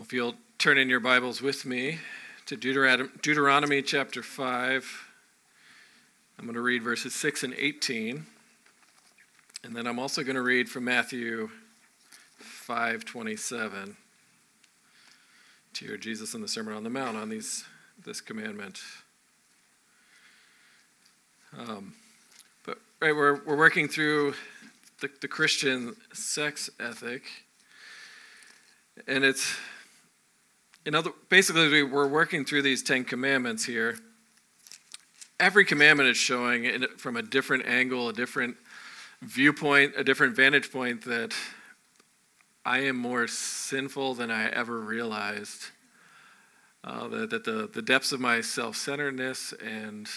If you'll turn in your Bibles with me to Deuteronomy chapter 5, I'm going to read verses 6 and 18. And then I'm also going to read from Matthew 5:27 to hear Jesus in the Sermon on the Mount on these this commandment. Um, but right, we're we're working through the, the Christian sex ethic, and it's in other basically we're working through these Ten Commandments here. Every commandment is showing from a different angle, a different viewpoint, a different vantage point that I am more sinful than I ever realized. Uh, that, that the, the depths of my self centeredness and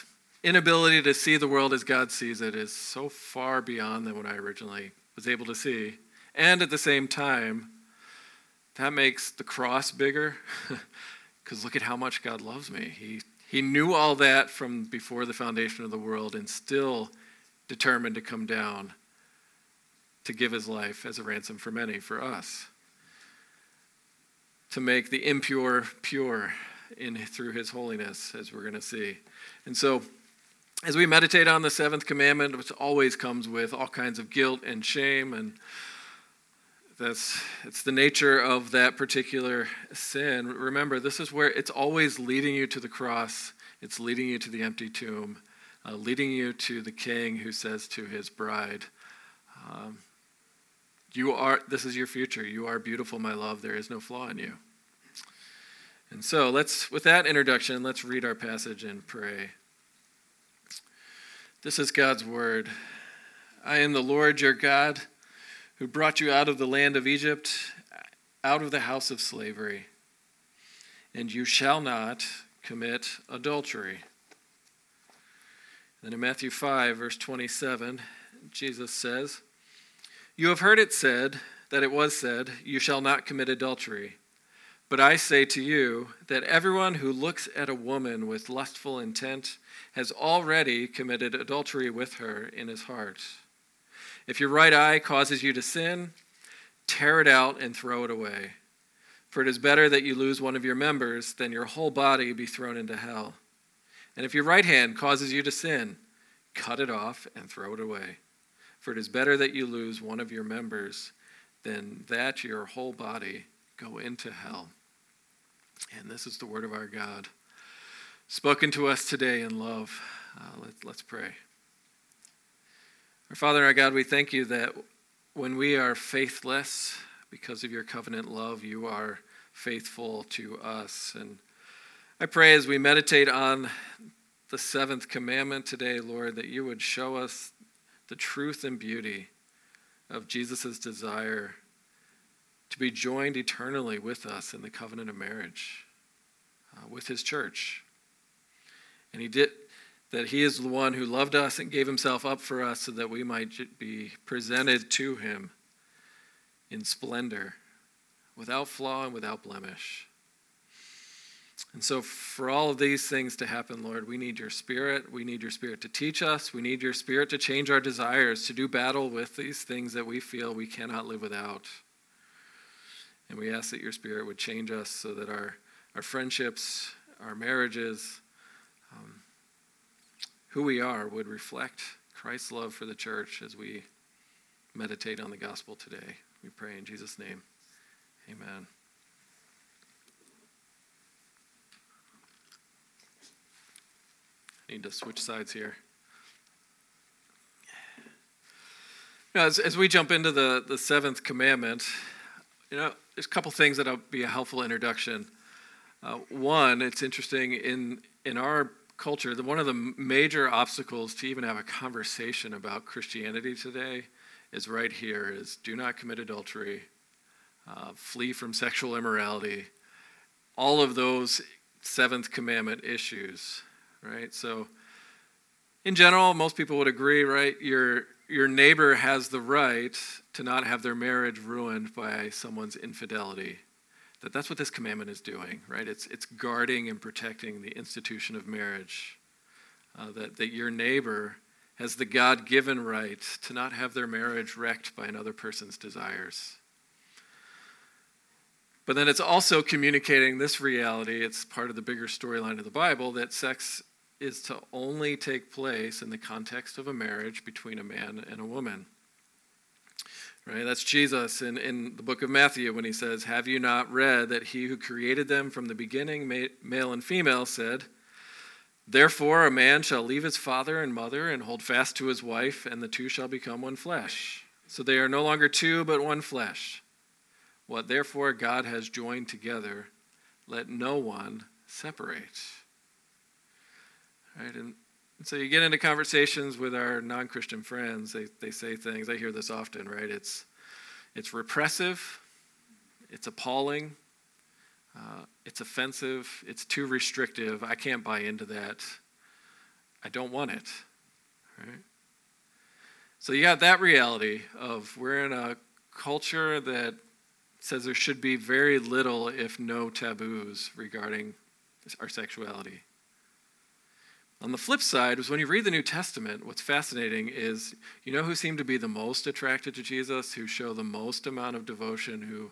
inability to see the world as God sees it is so far beyond than what I originally was able to see. And at the same time, that makes the cross bigger because look at how much God loves me. He, he knew all that from before the foundation of the world and still determined to come down to give his life as a ransom for many, for us. To make the impure pure in, through his holiness, as we're going to see. And so, as we meditate on the seventh commandment, which always comes with all kinds of guilt and shame and that's it's the nature of that particular sin. Remember, this is where it's always leading you to the cross. It's leading you to the empty tomb, uh, leading you to the king who says to his bride, um, "You are. This is your future. You are beautiful, my love. There is no flaw in you." And so, let's, with that introduction, let's read our passage and pray. This is God's word. I am the Lord your God who brought you out of the land of Egypt, out of the house of slavery. And you shall not commit adultery. Then in Matthew 5, verse 27, Jesus says, You have heard it said, that it was said, You shall not commit adultery. But I say to you that everyone who looks at a woman with lustful intent has already committed adultery with her in his heart. If your right eye causes you to sin, tear it out and throw it away. For it is better that you lose one of your members than your whole body be thrown into hell. And if your right hand causes you to sin, cut it off and throw it away. For it is better that you lose one of your members than that your whole body go into hell. And this is the word of our God, spoken to us today in love. Uh, let, let's pray. Our Father, our God, we thank you that when we are faithless, because of your covenant love, you are faithful to us. And I pray as we meditate on the seventh commandment today, Lord, that you would show us the truth and beauty of Jesus' desire to be joined eternally with us in the covenant of marriage uh, with his church. And he did, that he is the one who loved us and gave himself up for us so that we might be presented to him in splendor, without flaw and without blemish. And so, for all of these things to happen, Lord, we need your spirit. We need your spirit to teach us. We need your spirit to change our desires, to do battle with these things that we feel we cannot live without. And we ask that your spirit would change us so that our, our friendships, our marriages, who we are would reflect Christ's love for the church as we meditate on the gospel today. We pray in Jesus' name. Amen. I need to switch sides here. Now, as, as we jump into the, the seventh commandment, you know, there's a couple things that'll be a helpful introduction. Uh, one, it's interesting in in our culture, one of the major obstacles to even have a conversation about Christianity today is right here: is do not commit adultery, uh, flee from sexual immorality, all of those seventh commandment issues, right? So, in general, most people would agree, right? Your your neighbor has the right to not have their marriage ruined by someone's infidelity that that's what this commandment is doing, right? It's, it's guarding and protecting the institution of marriage. Uh, that, that your neighbor has the God given right to not have their marriage wrecked by another person's desires. But then it's also communicating this reality. It's part of the bigger storyline of the Bible that sex is to only take place in the context of a marriage between a man and a woman. Right? That's Jesus in, in the book of Matthew when he says, Have you not read that he who created them from the beginning, male and female, said, Therefore a man shall leave his father and mother and hold fast to his wife, and the two shall become one flesh. So they are no longer two, but one flesh. What therefore God has joined together, let no one separate. Right? And so you get into conversations with our non-Christian friends, they, they say things, I hear this often, right? It's, it's repressive, it's appalling, uh, it's offensive, it's too restrictive, I can't buy into that, I don't want it, right? So you got that reality of we're in a culture that says there should be very little, if no taboos regarding our sexuality. On the flip side, is when you read the New Testament, what's fascinating is you know who seem to be the most attracted to Jesus, who show the most amount of devotion, who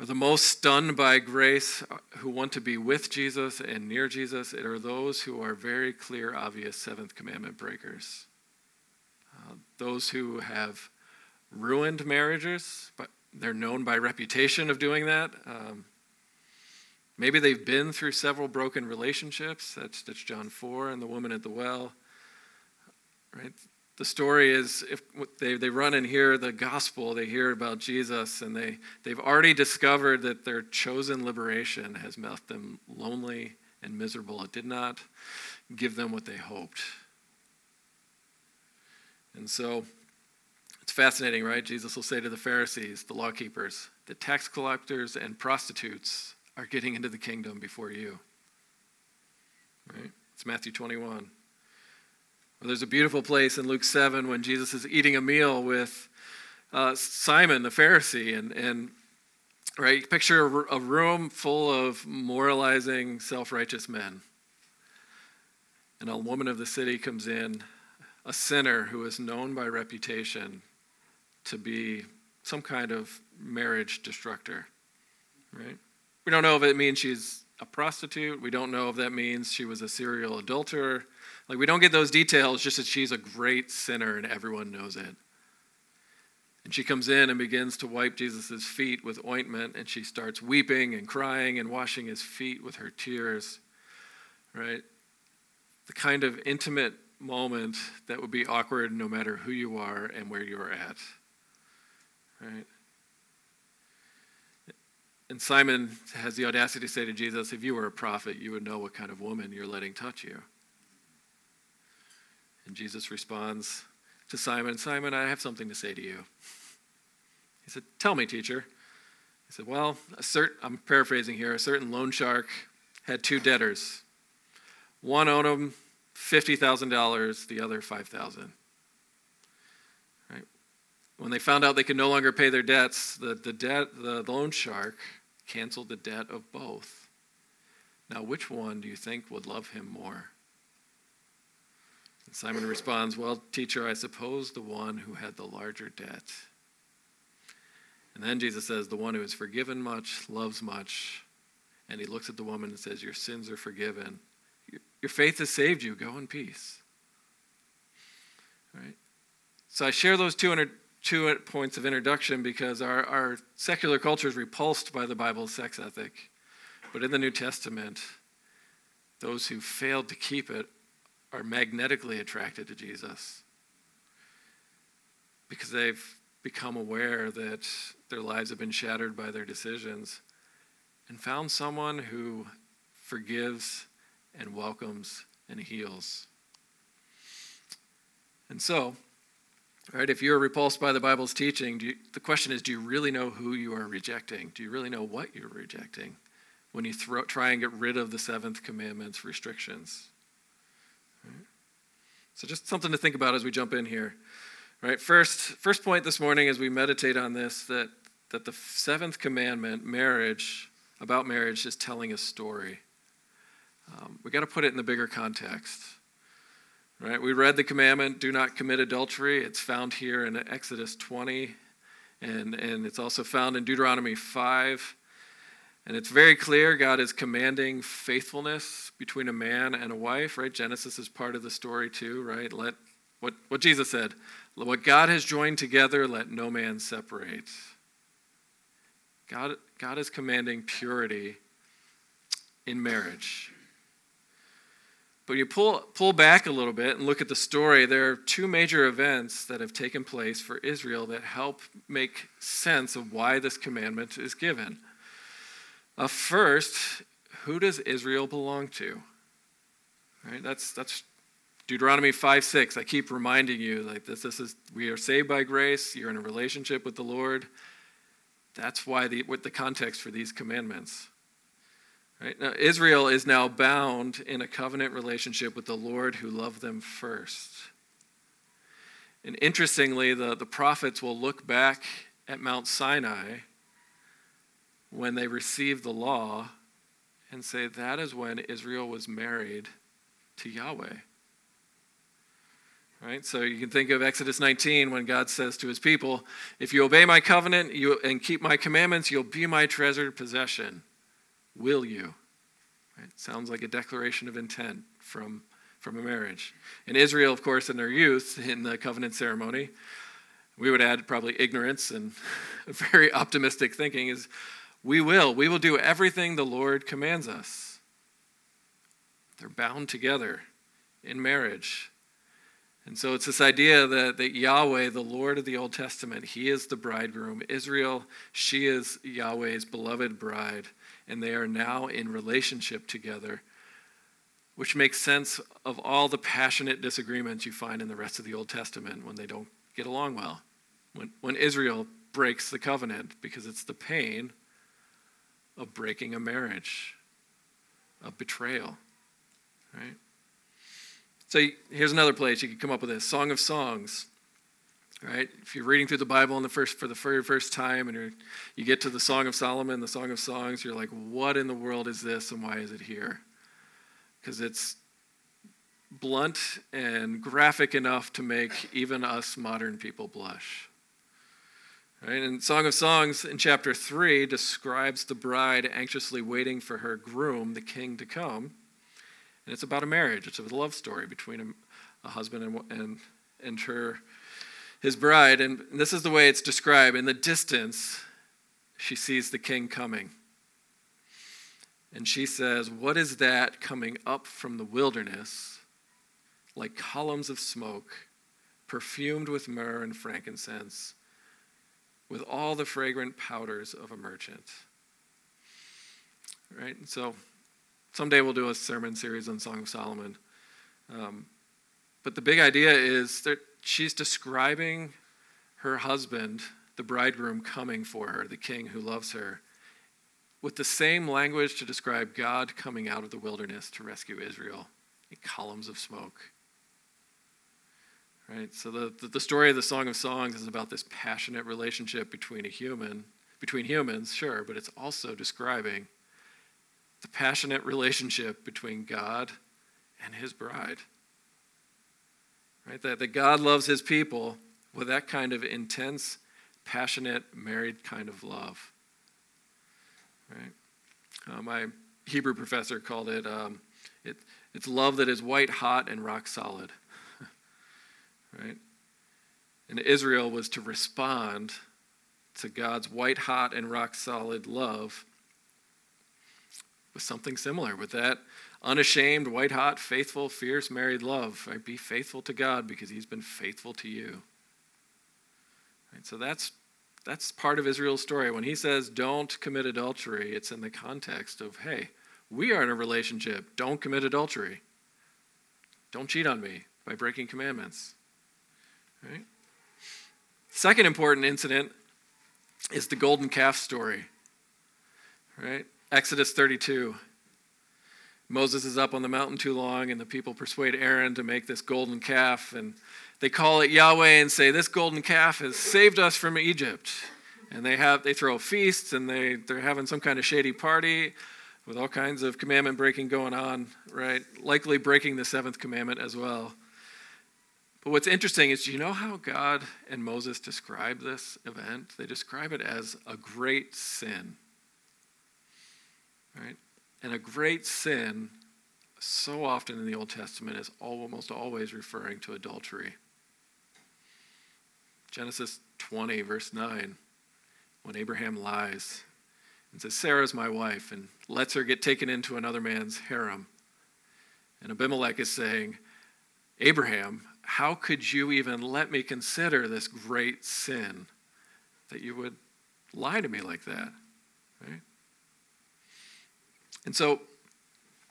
are the most stunned by grace, who want to be with Jesus and near Jesus, it are those who are very clear, obvious seventh commandment breakers. Uh, those who have ruined marriages, but they're known by reputation of doing that. Um, maybe they've been through several broken relationships. That's, that's John 4 and the woman at the well. Right? The story is if they, they run and hear the gospel, they hear about Jesus, and they, they've already discovered that their chosen liberation has left them lonely and miserable. It did not give them what they hoped. And so it's fascinating, right? Jesus will say to the Pharisees, the law keepers, the tax collectors and prostitutes are getting into the kingdom before you. Right? It's Matthew 21. Well, there's a beautiful place in Luke 7 when Jesus is eating a meal with uh, Simon the Pharisee, and, and right, picture a, room full of moralizing, self righteous men. And a woman of the city comes in, a sinner who is known by reputation to be some kind of marriage destructor, right? We don't know if it means she's a prostitute. We don't know if that means she was a serial adulterer. Like, we don't get those details, just that she's a great sinner and everyone knows it. And she comes in and begins to wipe Jesus' feet with ointment, and she starts weeping and crying and washing his feet with her tears, right? The kind of intimate moment that would be awkward no matter who you are and where you're at. Right? And Simon has the audacity to say to Jesus, If you were a prophet, you would know what kind of woman you're letting touch you. And Jesus responds to Simon, Simon, I have something to say to you. He said, Tell me, teacher. He said, Well, cert- I'm paraphrasing here. A certain loan shark had two debtors. One owed him $50,000, the other 5000 Right? when they found out they could no longer pay their debts, the, the, debt, the loan shark canceled the debt of both. Now, which one do you think would love him more? And Simon responds, Well, teacher, I suppose the one who had the larger debt. And then Jesus says, The one who is forgiven much loves much. And he looks at the woman and says, Your sins are forgiven. Your faith has saved you. Go in peace. Right? So I share those 200 two points of introduction because our, our secular culture is repulsed by the Bible's sex ethic. But in the New Testament, those who failed to keep it are magnetically attracted to Jesus because they've become aware that their lives have been shattered by their decisions and found someone who forgives and welcomes and heals. And so, Right? If you're repulsed by the Bible's teaching, you, the question is do you really know who you are rejecting? Do you really know what you're rejecting when you throw, try and get rid of the seventh commandment's restrictions? Right? So, just something to think about as we jump in here. Right? First, first point this morning as we meditate on this that, that the seventh commandment, marriage, about marriage, is telling a story. Um, we got to put it in the bigger context. Right? We read the commandment, do not commit adultery. It's found here in Exodus 20. And, and it's also found in Deuteronomy 5. And it's very clear God is commanding faithfulness between a man and a wife, right? Genesis is part of the story too, right? Let what, what Jesus said, what God has joined together, let no man separate. God, God is commanding purity in marriage. But you pull, pull back a little bit and look at the story, there are two major events that have taken place for Israel that help make sense of why this commandment is given. Uh, first, who does Israel belong to? Right? That's, that's Deuteronomy 5 6. I keep reminding you like this, this is we are saved by grace, you're in a relationship with the Lord. That's why the what the context for these commandments. Right? Now, Israel is now bound in a covenant relationship with the Lord who loved them first. And interestingly, the, the prophets will look back at Mount Sinai when they received the law and say that is when Israel was married to Yahweh. Right? So you can think of Exodus 19 when God says to his people, If you obey my covenant and keep my commandments, you'll be my treasured possession. Will you? It Sounds like a declaration of intent from, from a marriage. In Israel, of course, in their youth, in the covenant ceremony, we would add probably ignorance and very optimistic thinking is we will. We will do everything the Lord commands us. They're bound together in marriage. And so it's this idea that, that Yahweh, the Lord of the Old Testament, He is the bridegroom. Israel, she is Yahweh's beloved bride and they are now in relationship together, which makes sense of all the passionate disagreements you find in the rest of the Old Testament when they don't get along well. When, when Israel breaks the covenant, because it's the pain of breaking a marriage, of betrayal, right? So here's another place you could come up with this Song of Songs right? If you're reading through the Bible the first, for the very first time and you get to the Song of Solomon, the Song of Songs, you're like, what in the world is this and why is it here? Because it's blunt and graphic enough to make even us modern people blush. Right? And Song of Songs in chapter 3 describes the bride anxiously waiting for her groom, the king, to come. And it's about a marriage. It's a love story between a, a husband and, and, and her his bride, and this is the way it's described. In the distance, she sees the king coming. And she says, What is that coming up from the wilderness, like columns of smoke, perfumed with myrrh and frankincense, with all the fragrant powders of a merchant? Right? And so someday we'll do a sermon series on Song of Solomon. Um, but the big idea is that she's describing her husband, the bridegroom, coming for her, the king who loves her, with the same language to describe God coming out of the wilderness to rescue Israel in columns of smoke. Right? So the, the, story of the Song of Songs is about this passionate relationship between a human, between humans, sure, but it's also describing the passionate relationship between God and his bride. Right? That, that God loves his people with that kind of intense, passionate, married kind of love. Right? Uh, my Hebrew professor called it, um, it it's love that is white hot and rock solid. right? And Israel was to respond to God's white hot and rock solid love with something similar, with that unashamed, white hot, faithful, fierce, married love. Right? Be faithful to God because He's been faithful to you. Right? So that's that's part of Israel's story. When he says don't commit adultery, it's in the context of, hey, we are in a relationship. Don't commit adultery. Don't cheat on me by breaking commandments. Right? Second important incident is the golden calf story. Right? Exodus 32. Moses is up on the mountain too long, and the people persuade Aaron to make this golden calf, and they call it Yahweh and say, This golden calf has saved us from Egypt. And they have they throw feasts and they, they're having some kind of shady party with all kinds of commandment breaking going on, right? Likely breaking the seventh commandment as well. But what's interesting is, do you know how God and Moses describe this event? They describe it as a great sin. Right? And a great sin, so often in the Old Testament, is almost always referring to adultery. Genesis 20, verse 9, when Abraham lies and says, Sarah's my wife, and lets her get taken into another man's harem. And Abimelech is saying, Abraham, how could you even let me consider this great sin that you would lie to me like that? Right? And so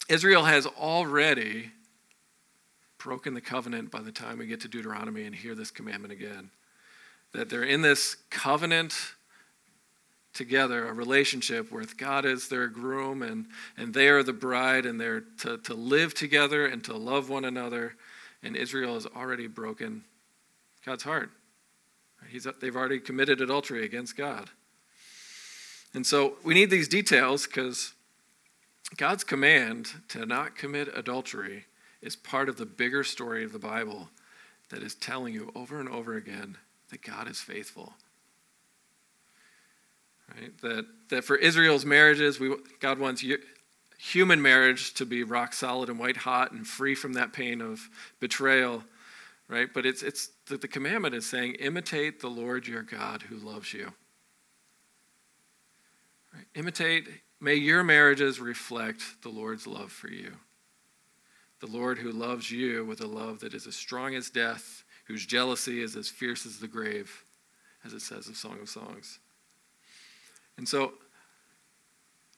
Israel has already broken the covenant by the time we get to Deuteronomy and hear this commandment again. That they're in this covenant together, a relationship where God is their groom and, and they are the bride, and they're to, to live together and to love one another. And Israel has already broken God's heart. He's, they've already committed adultery against God. And so we need these details because God's command to not commit adultery is part of the bigger story of the Bible that is telling you over and over again that God is faithful Right? That, that for Israel's marriages, we, God wants human marriage to be rock solid and white hot and free from that pain of betrayal. Right? But it's, it's the, the commandment is saying, imitate the Lord your God who loves you. Right? Imitate, may your marriages reflect the Lord's love for you. The Lord who loves you with a love that is as strong as death, whose jealousy is as fierce as the grave, as it says of Song of Songs. And so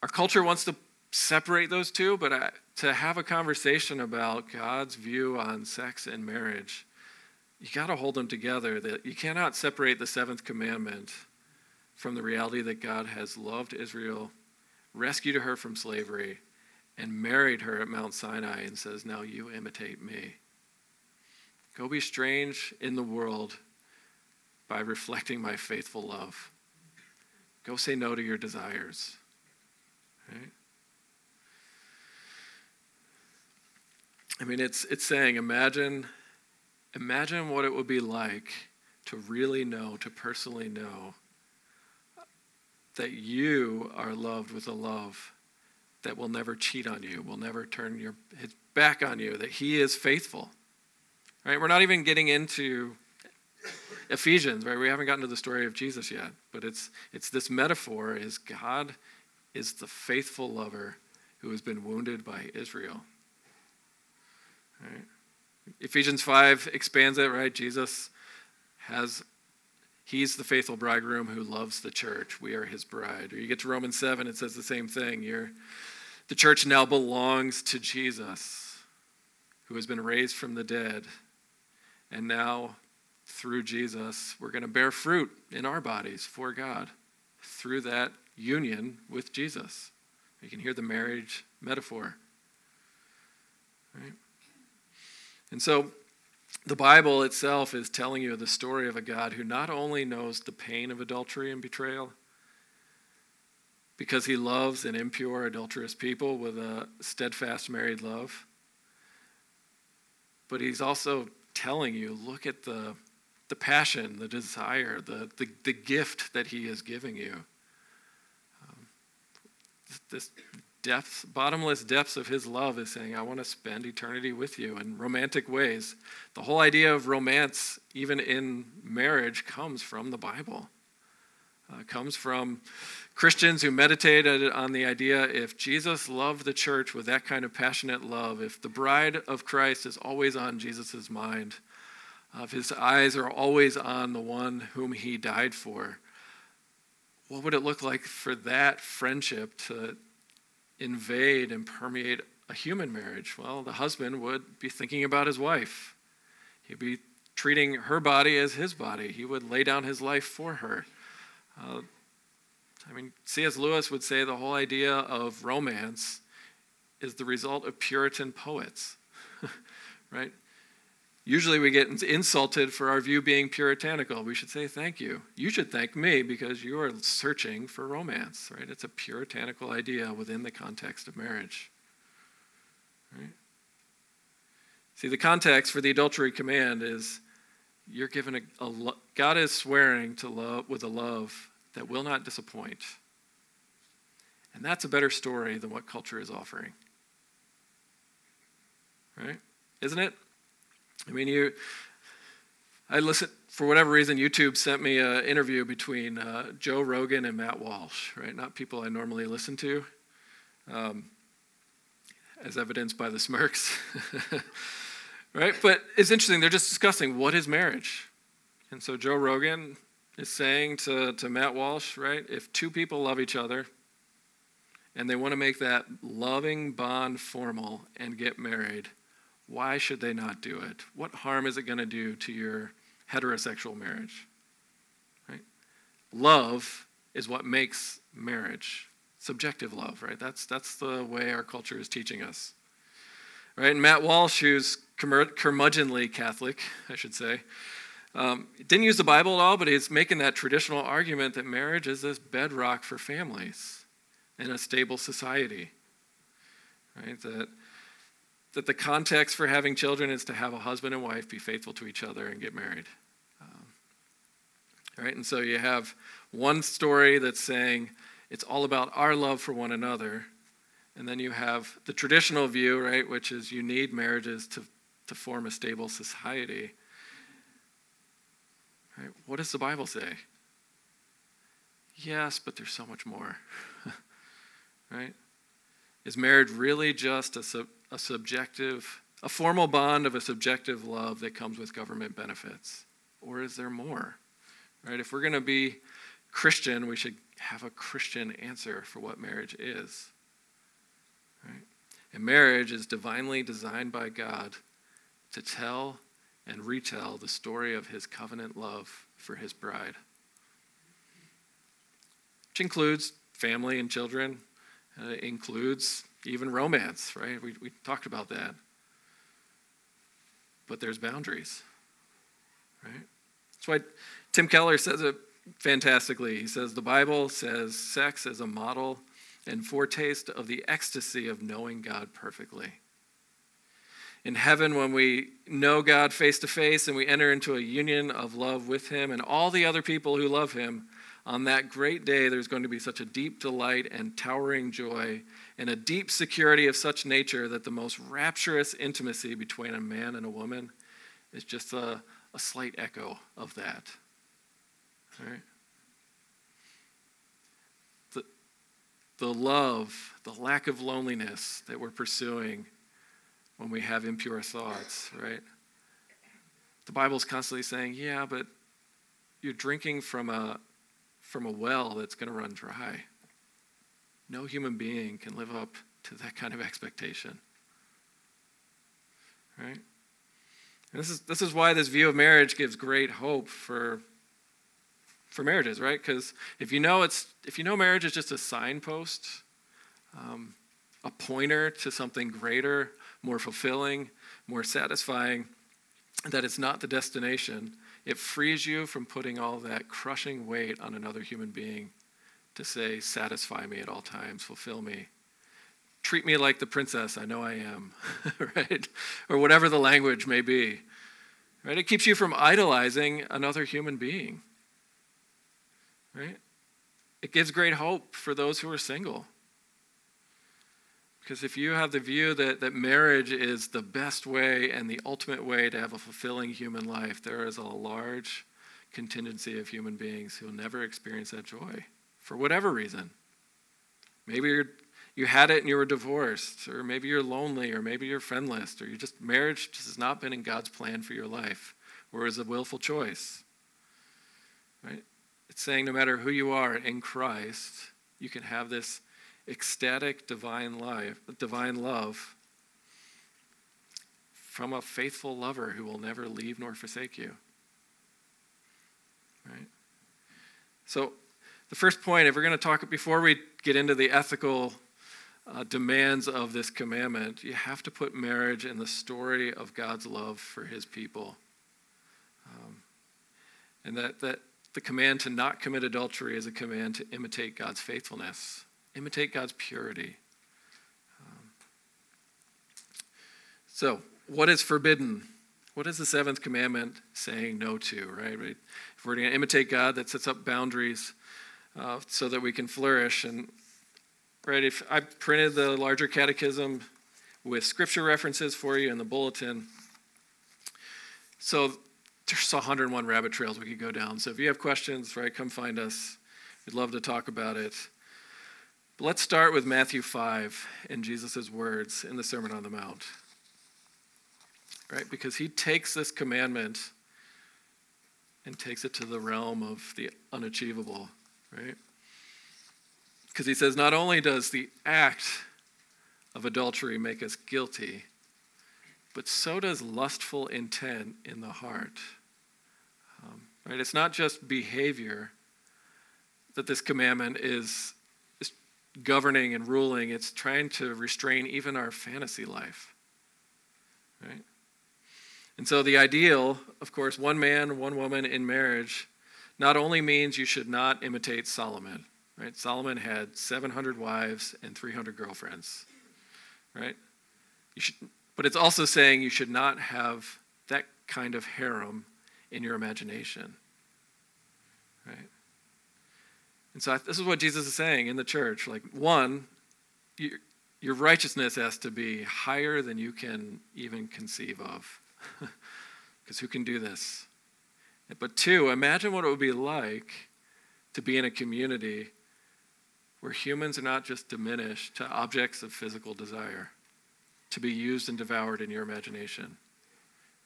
our culture wants to separate those two, but I, to have a conversation about God's view on sex and marriage, you got to hold them together. That you cannot separate the seventh commandment from the reality that God has loved Israel, rescued her from slavery, and married her at Mount Sinai and says, Now you imitate me. Go be strange in the world by reflecting my faithful love. Go say no to your desires. Right? I mean, it's, it's saying, imagine, imagine what it would be like to really know, to personally know that you are loved with a love that will never cheat on you, will never turn your his back on you, that he is faithful. Right? We're not even getting into Ephesians, right? We haven't gotten to the story of Jesus yet, but it's it's this metaphor is God is the faithful lover who has been wounded by Israel. Right? Ephesians 5 expands it, right? Jesus has he's the faithful bridegroom who loves the church. We are his bride. Or you get to Romans 7, it says the same thing. You're, the church now belongs to Jesus, who has been raised from the dead. And now through Jesus, we're going to bear fruit in our bodies for God through that union with Jesus. You can hear the marriage metaphor. Right? And so the Bible itself is telling you the story of a God who not only knows the pain of adultery and betrayal, because he loves an impure, adulterous people with a steadfast married love, but he's also telling you look at the the passion, the desire, the, the, the gift that He is giving you. Um, this depth, bottomless depths of His love is saying, I want to spend eternity with you in romantic ways. The whole idea of romance, even in marriage, comes from the Bible. Uh, comes from Christians who meditated on the idea if Jesus loved the church with that kind of passionate love, if the bride of Christ is always on Jesus' mind, if his eyes are always on the one whom he died for, what would it look like for that friendship to invade and permeate a human marriage? Well, the husband would be thinking about his wife. He'd be treating her body as his body. He would lay down his life for her. Uh, I mean, C.S. Lewis would say the whole idea of romance is the result of Puritan poets, right? Usually we get insulted for our view being puritanical. We should say thank you. You should thank me because you are searching for romance, right? It's a puritanical idea within the context of marriage. Right? See, the context for the adultery command is you're given a, a lo- God is swearing to love with a love that will not disappoint. And that's a better story than what culture is offering. Right? Isn't it? I mean, you, I listen, for whatever reason, YouTube sent me an interview between uh, Joe Rogan and Matt Walsh, right? Not people I normally listen to, um, as evidenced by the smirks, right? But it's interesting, they're just discussing what is marriage. And so Joe Rogan is saying to, to Matt Walsh, right? If two people love each other and they want to make that loving bond formal and get married, why should they not do it? What harm is it going to do to your heterosexual marriage? Right? Love is what makes marriage. Subjective love, right? That's, that's the way our culture is teaching us. Right? And Matt Walsh, who's curmudgeonly Catholic, I should say, um, didn't use the Bible at all, but he's making that traditional argument that marriage is this bedrock for families in a stable society. Right? That that the context for having children is to have a husband and wife be faithful to each other and get married. Um, right? And so you have one story that's saying it's all about our love for one another. And then you have the traditional view, right, which is you need marriages to, to form a stable society. Right? What does the Bible say? Yes, but there's so much more. right? Is marriage really just a, a subjective, a formal bond of a subjective love that comes with government benefits? Or is there more? Right? If we're going to be Christian, we should have a Christian answer for what marriage is. Right? And marriage is divinely designed by God to tell and retell the story of his covenant love for his bride, which includes family and children, uh, includes even romance, right? We, we talked about that. But there's boundaries, right? That's why Tim Keller says it fantastically. He says the Bible says sex is a model and foretaste of the ecstasy of knowing God perfectly. In heaven, when we know God face to face and we enter into a union of love with Him and all the other people who love Him, on that great day, there's going to be such a deep delight and towering joy and a deep security of such nature that the most rapturous intimacy between a man and a woman is just a, a slight echo of that. Right? The, the love, the lack of loneliness that we're pursuing when we have impure thoughts, right? The Bible's constantly saying, yeah, but you're drinking from a from a well that's going to run dry. No human being can live up to that kind of expectation. Right? And this is, this is why this view of marriage gives great hope for, for marriages, right? Because if you know it's if you know marriage is just a signpost, um, a pointer to something greater, more fulfilling, more satisfying, that it's not the destination, it frees you from putting all that crushing weight on another human being to say, satisfy me at all times, fulfill me. Treat me like the princess I know I am, right? Or whatever the language may be. Right? It keeps you from idolizing another human being. Right? It gives great hope for those who are single. Because if you have the view that, that marriage is the best way and the ultimate way to have a fulfilling human life, there is a large contingency of human beings who will never experience that joy for whatever reason. Maybe you're, you had it and you were divorced, or maybe you're lonely, or maybe you're friendless, or you just marriage just has not been in God's plan for your life, or is a willful choice. Right? It's saying no matter who you are in Christ, you can have this ecstatic divine life, divine love from a faithful lover who will never leave nor forsake you. Right? So, the first point, if we're going to talk before we get into the ethical uh, demands of this commandment, you have to put marriage in the story of God's love for his people. Um, and that, that the command to not commit adultery is a command to imitate God's faithfulness. Imitate God's purity. Um, so, what is forbidden? what is the seventh commandment saying no to, right? If we're going to imitate God, that sets up boundaries uh, so that we can flourish. And right, if I printed the larger catechism with scripture references for you in the bulletin. So there's 101 rabbit trails we could go down. So if you have questions, right, come find us. We'd love to talk about it. But let's start with Matthew 5 and Jesus' words in the Sermon on the Mount. Right? Because he takes this commandment and takes it to the realm of the unachievable, right? Because he says not only does the act of adultery make us guilty, but so does lustful intent in the heart. Um, right? It's not just behavior that this commandment is, is governing and ruling, it's trying to restrain even our fantasy life. Right? And so the ideal, of course, one man, one woman in marriage, not only means you should not imitate Solomon, right? Solomon had 700 wives and 300 girlfriends, right? You should, but it's also saying you should not have that kind of harem in your imagination, right? And so this is what Jesus is saying in the church. Like, one, your, your righteousness has to be higher than you can even conceive of. Because who can do this? But two, imagine what it would be like to be in a community where humans are not just diminished to objects of physical desire, to be used and devoured in your imagination,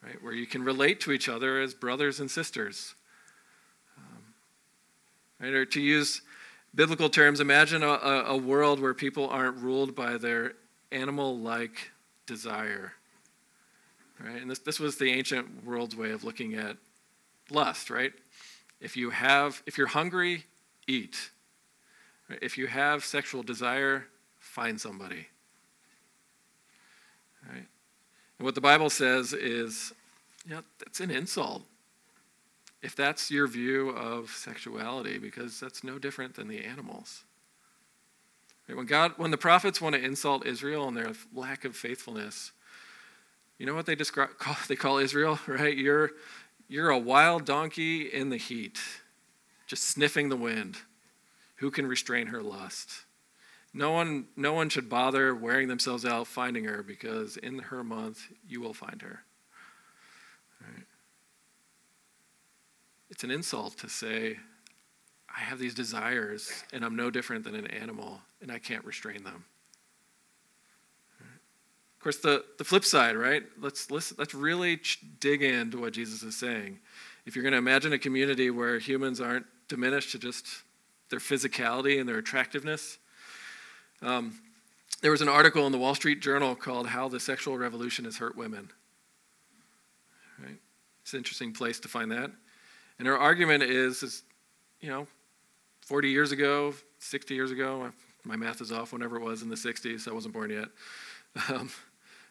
right? Where you can relate to each other as brothers and sisters. Right? Or to use biblical terms, imagine a, a world where people aren't ruled by their animal like desire right? And this, this was the ancient world's way of looking at lust, right? If you have, if you're hungry, eat. If you have sexual desire, find somebody. Right? And what the Bible says is, yeah, that's an insult. If that's your view of sexuality, because that's no different than the animals. Right? When God, when the prophets want to insult Israel and their lack of faithfulness, you know what they describe call, they call Israel, right? You're you're a wild donkey in the heat, just sniffing the wind. Who can restrain her lust? No one no one should bother wearing themselves out finding her because in her month you will find her. Right? It's an insult to say I have these desires and I'm no different than an animal and I can't restrain them. Of course, the, the flip side, right? Let's, let's, let's really dig into what Jesus is saying. If you're going to imagine a community where humans aren't diminished to just their physicality and their attractiveness, um, there was an article in the Wall Street Journal called How the Sexual Revolution Has Hurt Women. Right? It's an interesting place to find that. And her argument is, is you know, 40 years ago, 60 years ago, my math is off, whenever it was in the 60s, I wasn't born yet. Um,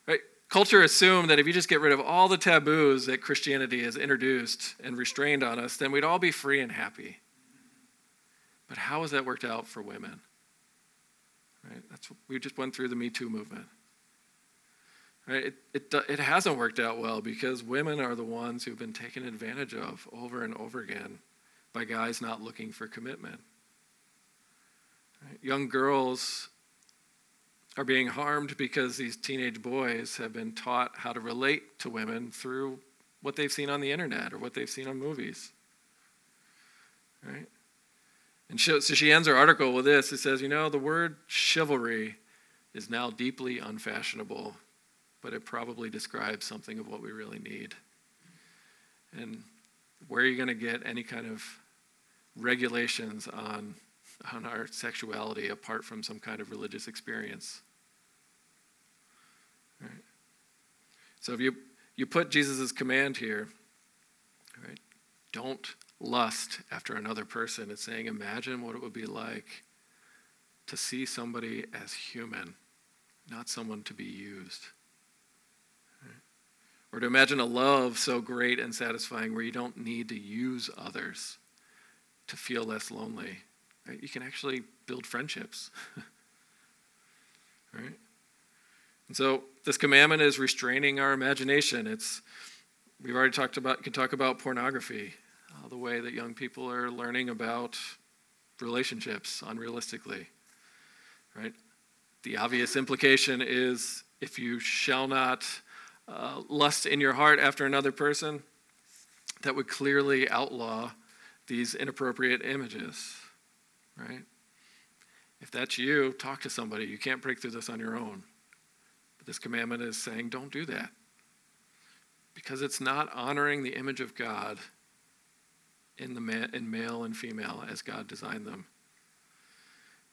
right? Culture assumed that if you just get rid of all the taboos that Christianity has introduced and restrained on us, then we'd all be free and happy. But how has that worked out for women? Right? That's we just went through the Me Too movement. Right? It, it, it hasn't worked out well because women are the ones who've been taken advantage of over and over again by guys not looking for commitment. Right? Young girls are being harmed because these teenage boys have been taught how to relate to women through what they've seen on the internet or what they've seen on movies. Right? And so she ends her article with this. It says, You know, the word chivalry is now deeply unfashionable, but it probably describes something of what we really need. And where are you going to get any kind of regulations on, on our sexuality apart from some kind of religious experience? Right? So if you, you put Jesus' command here, right, don't lust after another person. It's saying, imagine what it would be like to see somebody as human, not someone to be used. Or to imagine a love so great and satisfying where you don't need to use others to feel less lonely. Right? You can actually build friendships. right? And so this commandment is restraining our imagination. It's we've already talked about, can talk about pornography, uh, the way that young people are learning about relationships unrealistically, right? The obvious implication is if you shall not uh, lust in your heart after another person, that would clearly outlaw these inappropriate images, right? If that's you, talk to somebody. You can't break through this on your own. But this commandment is saying don't do that because it's not honoring the image of God in, the ma- in male and female as God designed them.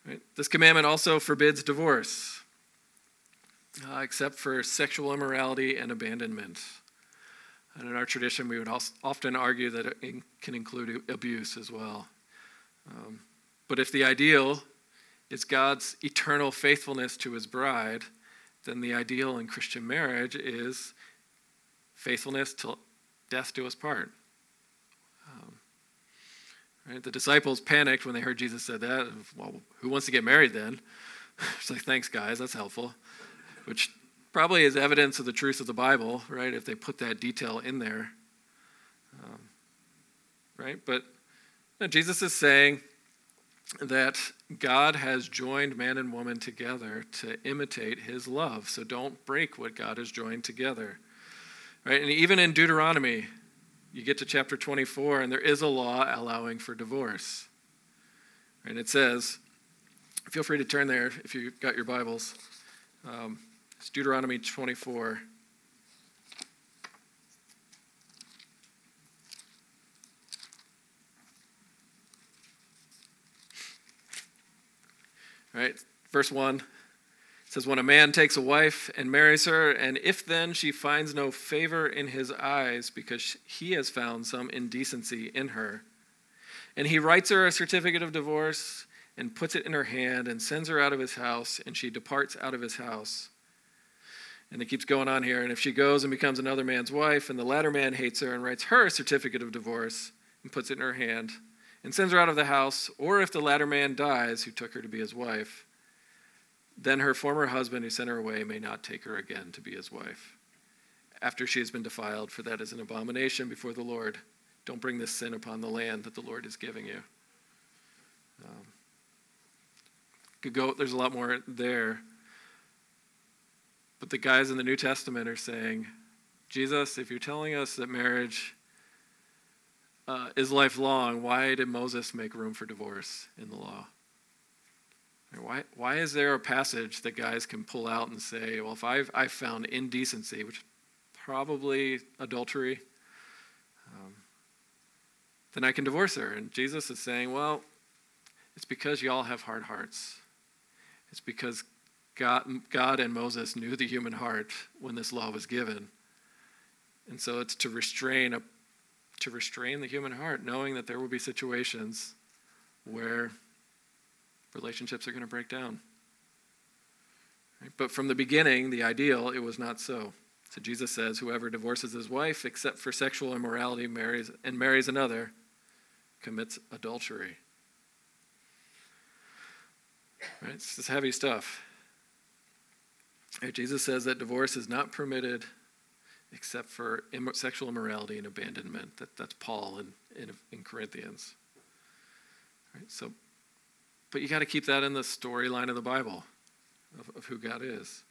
Right? This commandment also forbids divorce, uh, except for sexual immorality and abandonment. And in our tradition, we would often argue that it can include abuse as well. Um, but if the ideal is God's eternal faithfulness to his bride, then the ideal in Christian marriage is faithfulness till death do us part. Um, right? The disciples panicked when they heard Jesus said that. Well, who wants to get married then? it's like, thanks, guys, that's helpful. Which probably is evidence of the truth of the Bible, right? If they put that detail in there. Um, right? But know, Jesus is saying that God has joined man and woman together to imitate his love. So don't break what God has joined together. Right? And even in Deuteronomy, you get to chapter 24, and there is a law allowing for divorce. And it says, feel free to turn there if you've got your Bibles. Um, it's Deuteronomy 24. All right, verse 1 says, When a man takes a wife and marries her, and if then she finds no favor in his eyes because he has found some indecency in her, and he writes her a certificate of divorce and puts it in her hand and sends her out of his house, and she departs out of his house. And it keeps going on here. And if she goes and becomes another man's wife, and the latter man hates her and writes her a certificate of divorce and puts it in her hand and sends her out of the house, or if the latter man dies who took her to be his wife, then her former husband who sent her away may not take her again to be his wife after she has been defiled, for that is an abomination before the Lord. Don't bring this sin upon the land that the Lord is giving you. Um, could go, there's a lot more there. But the guys in the New Testament are saying, Jesus, if you're telling us that marriage uh, is lifelong, why did Moses make room for divorce in the law? Why, why is there a passage that guys can pull out and say, well, if I've, I've found indecency, which probably adultery, um, then I can divorce her? And Jesus is saying, well, it's because y'all have hard hearts. It's because God, God and Moses knew the human heart when this law was given. And so it's to restrain a, to restrain the human heart, knowing that there will be situations where relationships are going to break down. Right? But from the beginning, the ideal, it was not so. So Jesus says, whoever divorces his wife except for sexual immorality marries and marries another commits adultery. Right? It's heavy stuff. Jesus says that divorce is not permitted except for sexual immorality and abandonment. That, that's Paul in, in, in Corinthians. Right? So but you got to keep that in the storyline of the Bible of, of who God is.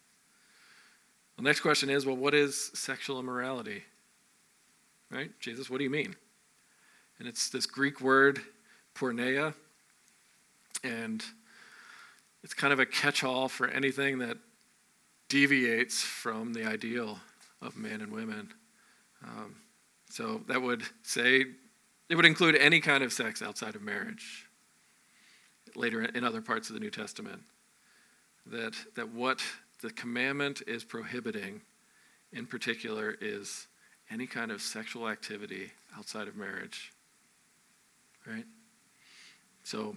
The next question is well, what is sexual immorality? Right? Jesus, what do you mean? And it's this Greek word, porneia, and it's kind of a catch all for anything that deviates from the ideal of men and women. Um, so that would say it would include any kind of sex outside of marriage later in other parts of the New Testament. That, that what the commandment is prohibiting in particular is any kind of sexual activity outside of marriage. Right? So,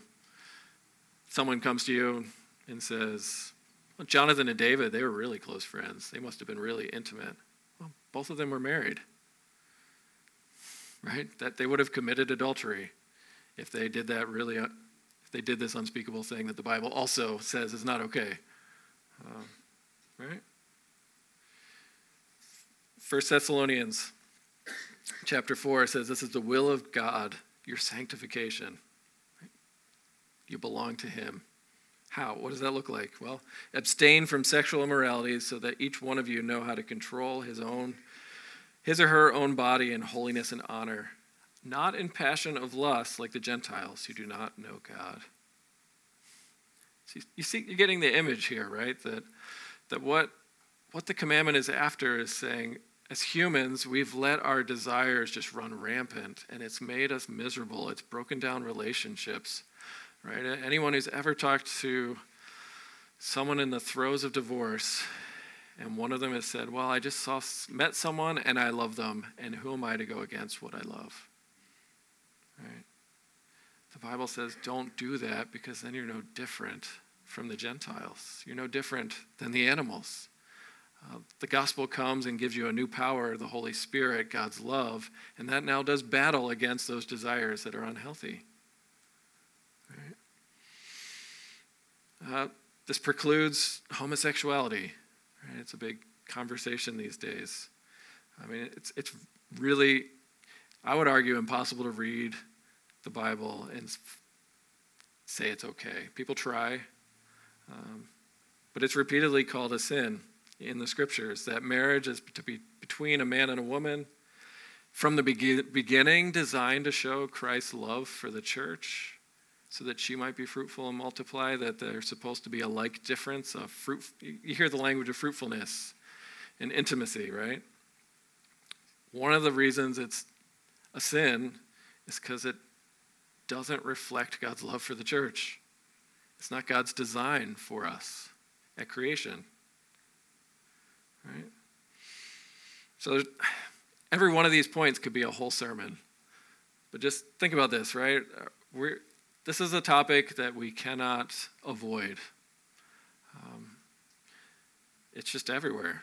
someone comes to you and says, well, Jonathan and David, they were really close friends. They must have been really intimate. Well, both of them were married. Right? That they would have committed adultery if they did that really if they did this unspeakable thing that the Bible also says is not okay. Um, right? First Thessalonians chapter 4 says this is the will of God, your sanctification. You belong to Him. How? What does that look like? Well, abstain from sexual immorality so that each one of you know how to control his own his or her own body in holiness and honor, not in passion of lust like the Gentiles who do not know God. you see, you're getting the image here, right? That, that what, what the commandment is after is saying, as humans, we've let our desires just run rampant, and it's made us miserable. It's broken down relationships, right? Anyone who's ever talked to someone in the throes of divorce and one of them has said, Well, I just saw, met someone and I love them, and who am I to go against what I love? Right? The Bible says, Don't do that because then you're no different from the Gentiles. You're no different than the animals. Uh, the gospel comes and gives you a new power, the Holy Spirit, God's love, and that now does battle against those desires that are unhealthy. Uh, this precludes homosexuality. Right? It's a big conversation these days. I mean, it's, it's really, I would argue, impossible to read the Bible and say it's okay. People try, um, but it's repeatedly called a sin in the scriptures that marriage is to be between a man and a woman from the beginning designed to show Christ's love for the church so that she might be fruitful and multiply, that there's supposed to be a like difference of fruit. You hear the language of fruitfulness and intimacy, right? One of the reasons it's a sin is because it doesn't reflect God's love for the church. It's not God's design for us at creation. Right? So every one of these points could be a whole sermon. But just think about this, right? We're, this is a topic that we cannot avoid. Um, it's just everywhere.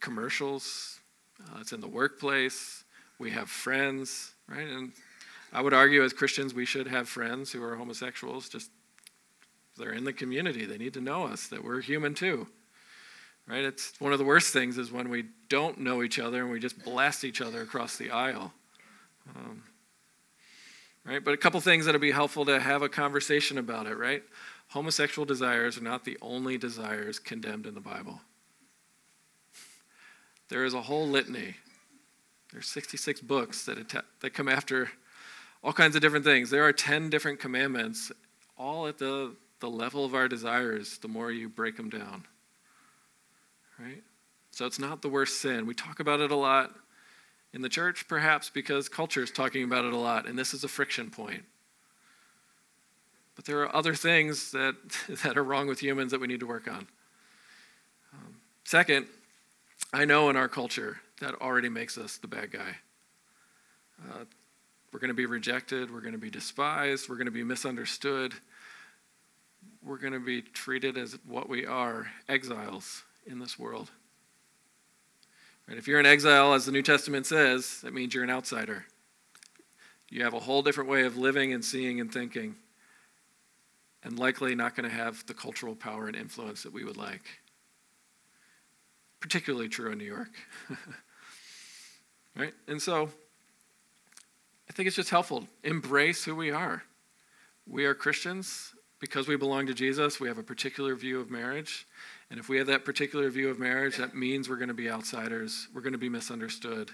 Commercials, uh, it's in the workplace, we have friends, right? And I would argue as Christians, we should have friends who are homosexuals. Just they're in the community, they need to know us, that we're human too. Right? It's one of the worst things is when we don't know each other and we just blast each other across the aisle. Um, right? But a couple things that'll be helpful to have a conversation about it, right? Homosexual desires are not the only desires condemned in the Bible. There is a whole litany. There's 66 books that, att- that come after all kinds of different things. There are 10 different commandments, all at the, the level of our desires, the more you break them down. Right? So it's not the worst sin. We talk about it a lot in the church, perhaps because culture is talking about it a lot, and this is a friction point. But there are other things that, that are wrong with humans that we need to work on. Um, second, I know in our culture that already makes us the bad guy. Uh, we're going to be rejected, we're going to be despised, we're going to be misunderstood, we're going to be treated as what we are exiles in this world. Right? If you're in exile, as the New Testament says, that means you're an outsider. You have a whole different way of living and seeing and thinking, and likely not going to have the cultural power and influence that we would like. Particularly true in New York. right? And so, I think it's just helpful. Embrace who we are. We are Christians because we belong to Jesus. We have a particular view of marriage. And if we have that particular view of marriage, that means we're going to be outsiders. We're going to be misunderstood.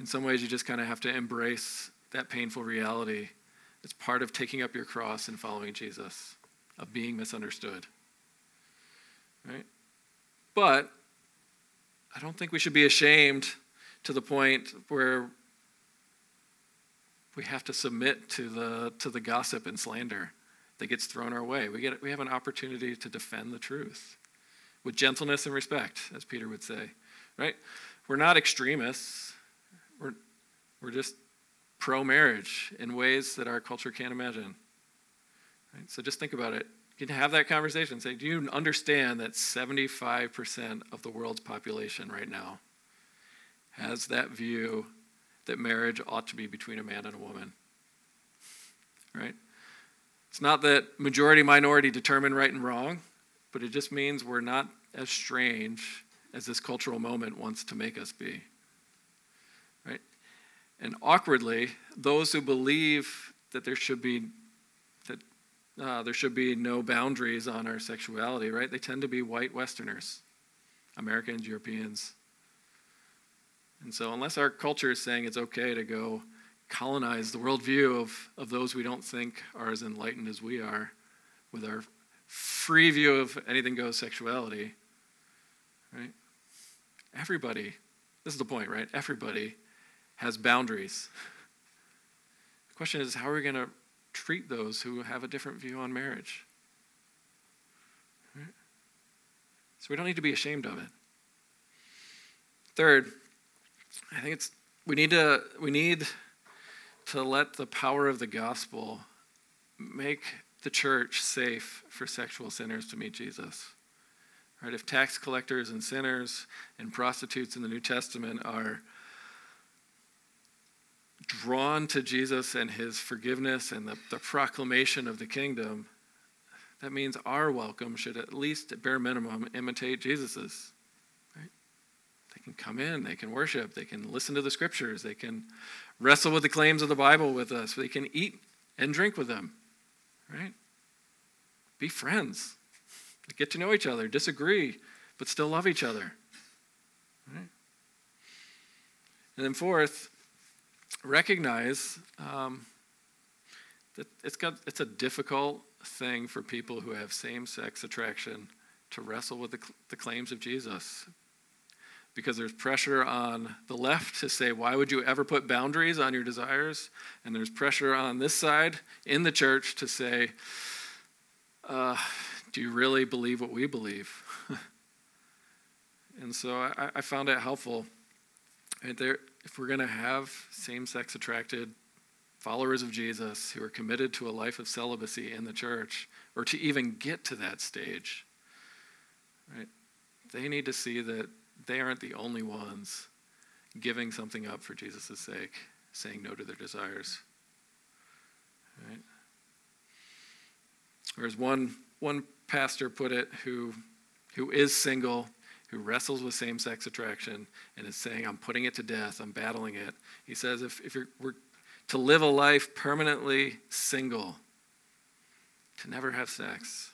In some ways, you just kind of have to embrace that painful reality. It's part of taking up your cross and following Jesus, of being misunderstood. Right? But I don't think we should be ashamed to the point where we have to submit to the, to the gossip and slander that gets thrown our way. We, get, we have an opportunity to defend the truth with gentleness and respect, as Peter would say, right? We're not extremists. We're, we're just pro marriage in ways that our culture can't imagine. Right? So just think about it. You can have that conversation. Say, do you understand that 75% of the world's population right now has that view that marriage ought to be between a man and a woman? Right? It's not that majority minority determine right and wrong but it just means we're not as strange as this cultural moment wants to make us be. Right? And awkwardly, those who believe that there should be that uh, there should be no boundaries on our sexuality, right? They tend to be white Westerners, Americans, Europeans. And so, unless our culture is saying it's okay to go colonize the worldview of, of those we don't think are as enlightened as we are with our free view of anything goes sexuality, right? Everybody, this is the point, right? Everybody has boundaries. The question is, how are we going to treat those who have a different view on marriage? Right? So we don't need to be ashamed of it. Third, I think it's we need to we need to let the power of the gospel make the church safe for sexual sinners to meet Jesus. Right? If tax collectors and sinners and prostitutes in the New Testament are drawn to Jesus and his forgiveness and the, the proclamation of the kingdom, that means our welcome should at least, at bare minimum, imitate Jesus's. Right? They can come in, they can worship, they can listen to the scriptures, they can wrestle with the claims of the Bible with us, they can eat and drink with them. Right? Be friends. Get to know each other, disagree, but still love each other. Right? And then fourth, recognize um, that it's got it's a difficult thing for people who have same-sex attraction to wrestle with the, the claims of Jesus because there's pressure on the left to say, why would you ever put boundaries on your desires? And there's pressure on this side in the church to say, uh, do you really believe what we believe? and so I, I, found it helpful. Right there, if we're going to have same sex attracted followers of Jesus who are committed to a life of celibacy in the church, or to even get to that stage, right, they need to see that they aren't the only ones giving something up for Jesus' sake, saying no to their desires. Right? As one, one pastor put it, who, who is single, who wrestles with same sex attraction, and is saying, I'm putting it to death, I'm battling it. He says, if, if you're we're, to live a life permanently single, to never have sex,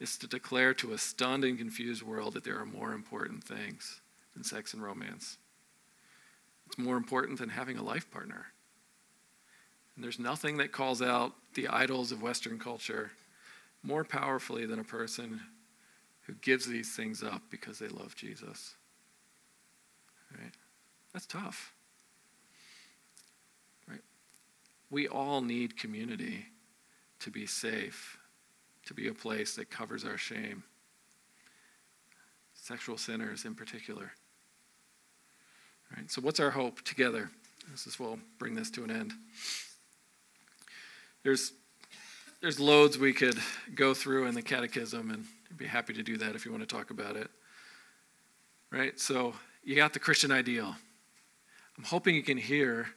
is to declare to a stunned and confused world that there are more important things than sex and romance. It's more important than having a life partner. And there's nothing that calls out the idols of Western culture more powerfully than a person who gives these things up because they love Jesus. Right? That's tough. Right? We all need community to be safe to be a place that covers our shame. Sexual sinners in particular. Right, so, what's our hope together? This is we'll bring this to an end. There's, there's loads we could go through in the catechism, and I'd be happy to do that if you want to talk about it. Right? So, you got the Christian ideal. I'm hoping you can hear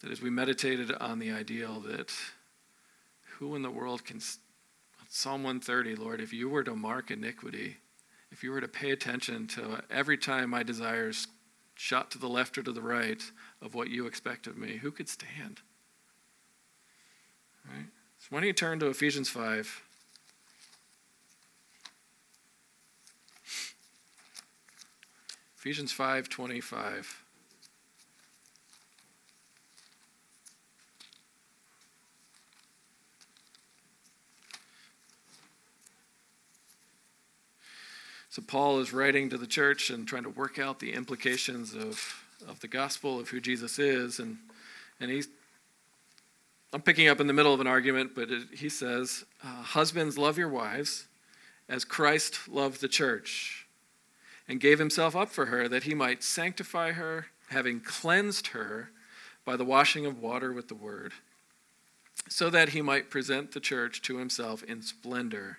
that as we meditated on the ideal, that who in the world can Psalm 130, Lord, if you were to mark iniquity, if you were to pay attention to every time my desires shot to the left or to the right of what you expect of me, who could stand? Right? So why don't you turn to Ephesians 5? Ephesians 5:25. So Paul is writing to the church and trying to work out the implications of, of the gospel of who Jesus is. And, and he's, I'm picking up in the middle of an argument, but it, he says, uh, Husbands, love your wives as Christ loved the church and gave himself up for her that he might sanctify her, having cleansed her by the washing of water with the word, so that he might present the church to himself in splendor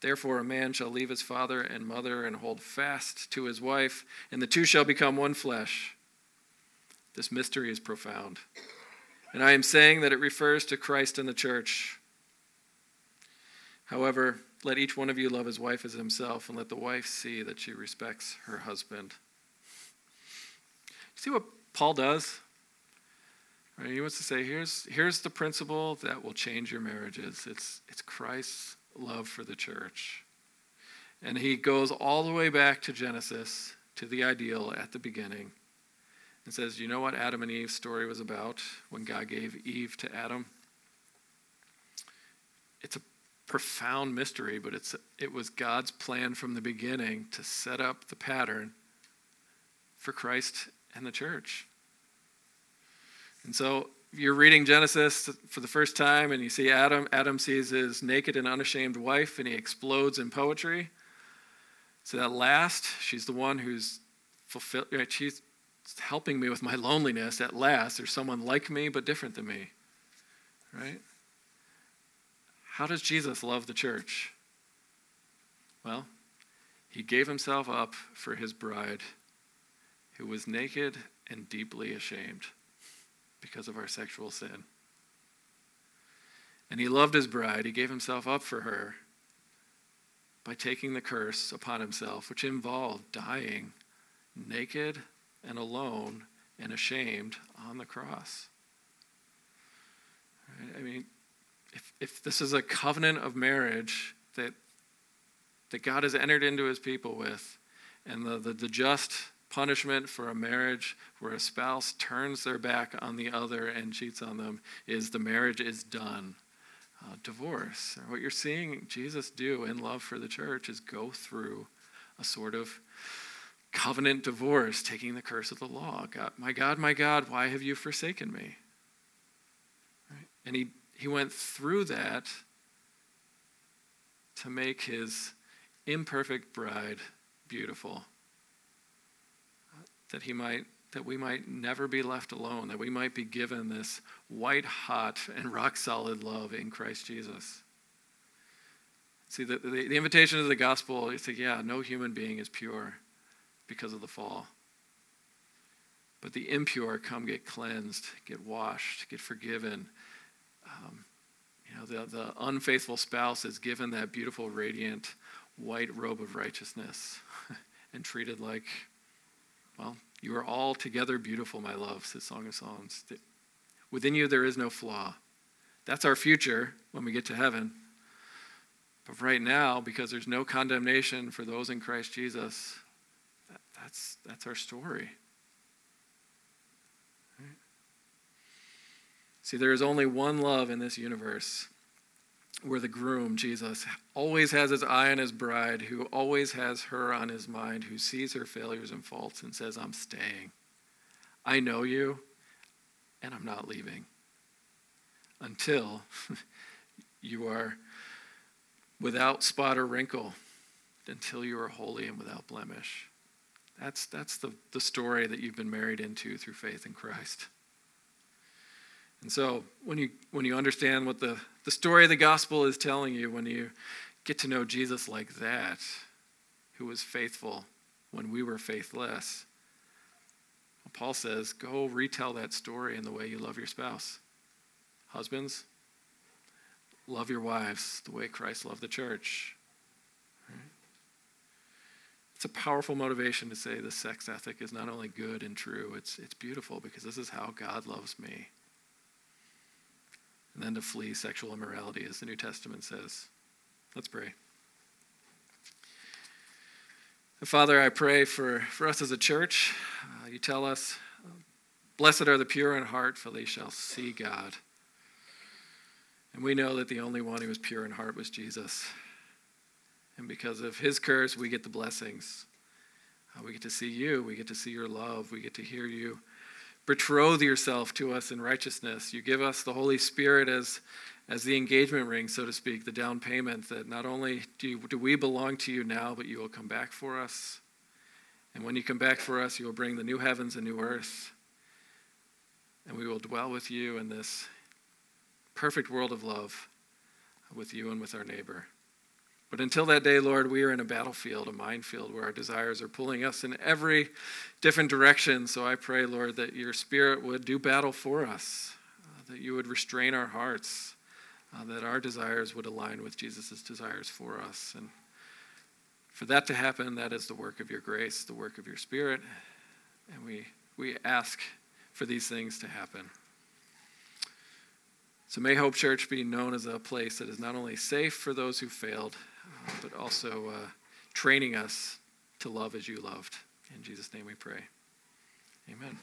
Therefore, a man shall leave his father and mother and hold fast to his wife, and the two shall become one flesh. This mystery is profound. And I am saying that it refers to Christ and the church. However, let each one of you love his wife as himself, and let the wife see that she respects her husband. See what Paul does? Right, he wants to say, here's, here's the principle that will change your marriages. It's, it's Christ's love for the church. And he goes all the way back to Genesis, to the ideal at the beginning, and says, You know what Adam and Eve's story was about when God gave Eve to Adam? It's a profound mystery, but it's, it was God's plan from the beginning to set up the pattern for Christ and the church. And so you're reading Genesis for the first time and you see Adam. Adam sees his naked and unashamed wife and he explodes in poetry. So that last, she's the one who's fulfilled, right? Uh, she's helping me with my loneliness. At last, there's someone like me but different than me, right? How does Jesus love the church? Well, he gave himself up for his bride who was naked and deeply ashamed because of our sexual sin. And he loved his bride. He gave himself up for her by taking the curse upon himself, which involved dying naked and alone and ashamed on the cross. I mean, if, if this is a covenant of marriage that, that God has entered into his people with, and the, the, the just punishment for a marriage where a spouse turns their back on the other and cheats on them is the marriage is done. Uh, divorce. What you're seeing Jesus do in love for the church is go through a sort of covenant divorce, taking the curse of the law. God, my God, my God, why have you forsaken me? Right? And he, he went through that to make his imperfect bride beautiful that he might that we might never be left alone, that we might be given this white hot and rock solid love in Christ Jesus. See, the, the, the invitation of the gospel is to, yeah, no human being is pure because of the fall. But the impure come get cleansed, get washed, get forgiven. Um, you know, the, the unfaithful spouse is given that beautiful, radiant, white robe of righteousness and treated like well, you are all together beautiful, my love, says Song of Songs. Within you there is no flaw. That's our future when we get to heaven. But right now, because there's no condemnation for those in Christ Jesus, that, that's, that's our story. Right? See, there is only one love in this universe where the groom, Jesus, always has his eye on his bride, who always has her on his mind, who sees her failures and faults and says, I'm staying. I know you, and I'm not leaving until you are without spot or wrinkle, until you are holy and without blemish. That's, that's the, the story that you've been married into through faith in Christ. And so when you, when you understand what the, the story of the gospel is telling you, when you get to know Jesus like that, who was faithful when we were faithless, Paul says, go retell that story in the way you love your spouse. Husbands, love your wives the way Christ loved the church. It's a powerful motivation to say the sex ethic is not only good and true, it's, it's beautiful because this is how God loves me and then to flee sexual immorality, as the New Testament says. Let's pray. Father, I pray for, for us as a church. Uh, you tell us, Blessed are the pure in heart, for they shall see God. And we know that the only one who was pure in heart was Jesus. And because of his curse, we get the blessings. Uh, we get to see you. We get to see your love. We get to hear you betroth yourself to us in righteousness. You give us the Holy Spirit as, as the engagement ring, so to speak, the down payment that not only do, you, do we belong to you now, but you will come back for us. And when you come back for us, you will bring the new heavens and new earth. And we will dwell with you in this perfect world of love with you and with our neighbor. But until that day, Lord, we are in a battlefield, a minefield, where our desires are pulling us in every different direction. So I pray, Lord, that your Spirit would do battle for us, uh, that you would restrain our hearts, uh, that our desires would align with Jesus' desires for us. And for that to happen, that is the work of your grace, the work of your Spirit. And we, we ask for these things to happen. So may Hope Church be known as a place that is not only safe for those who failed, but also uh, training us to love as you loved. In Jesus' name we pray. Amen.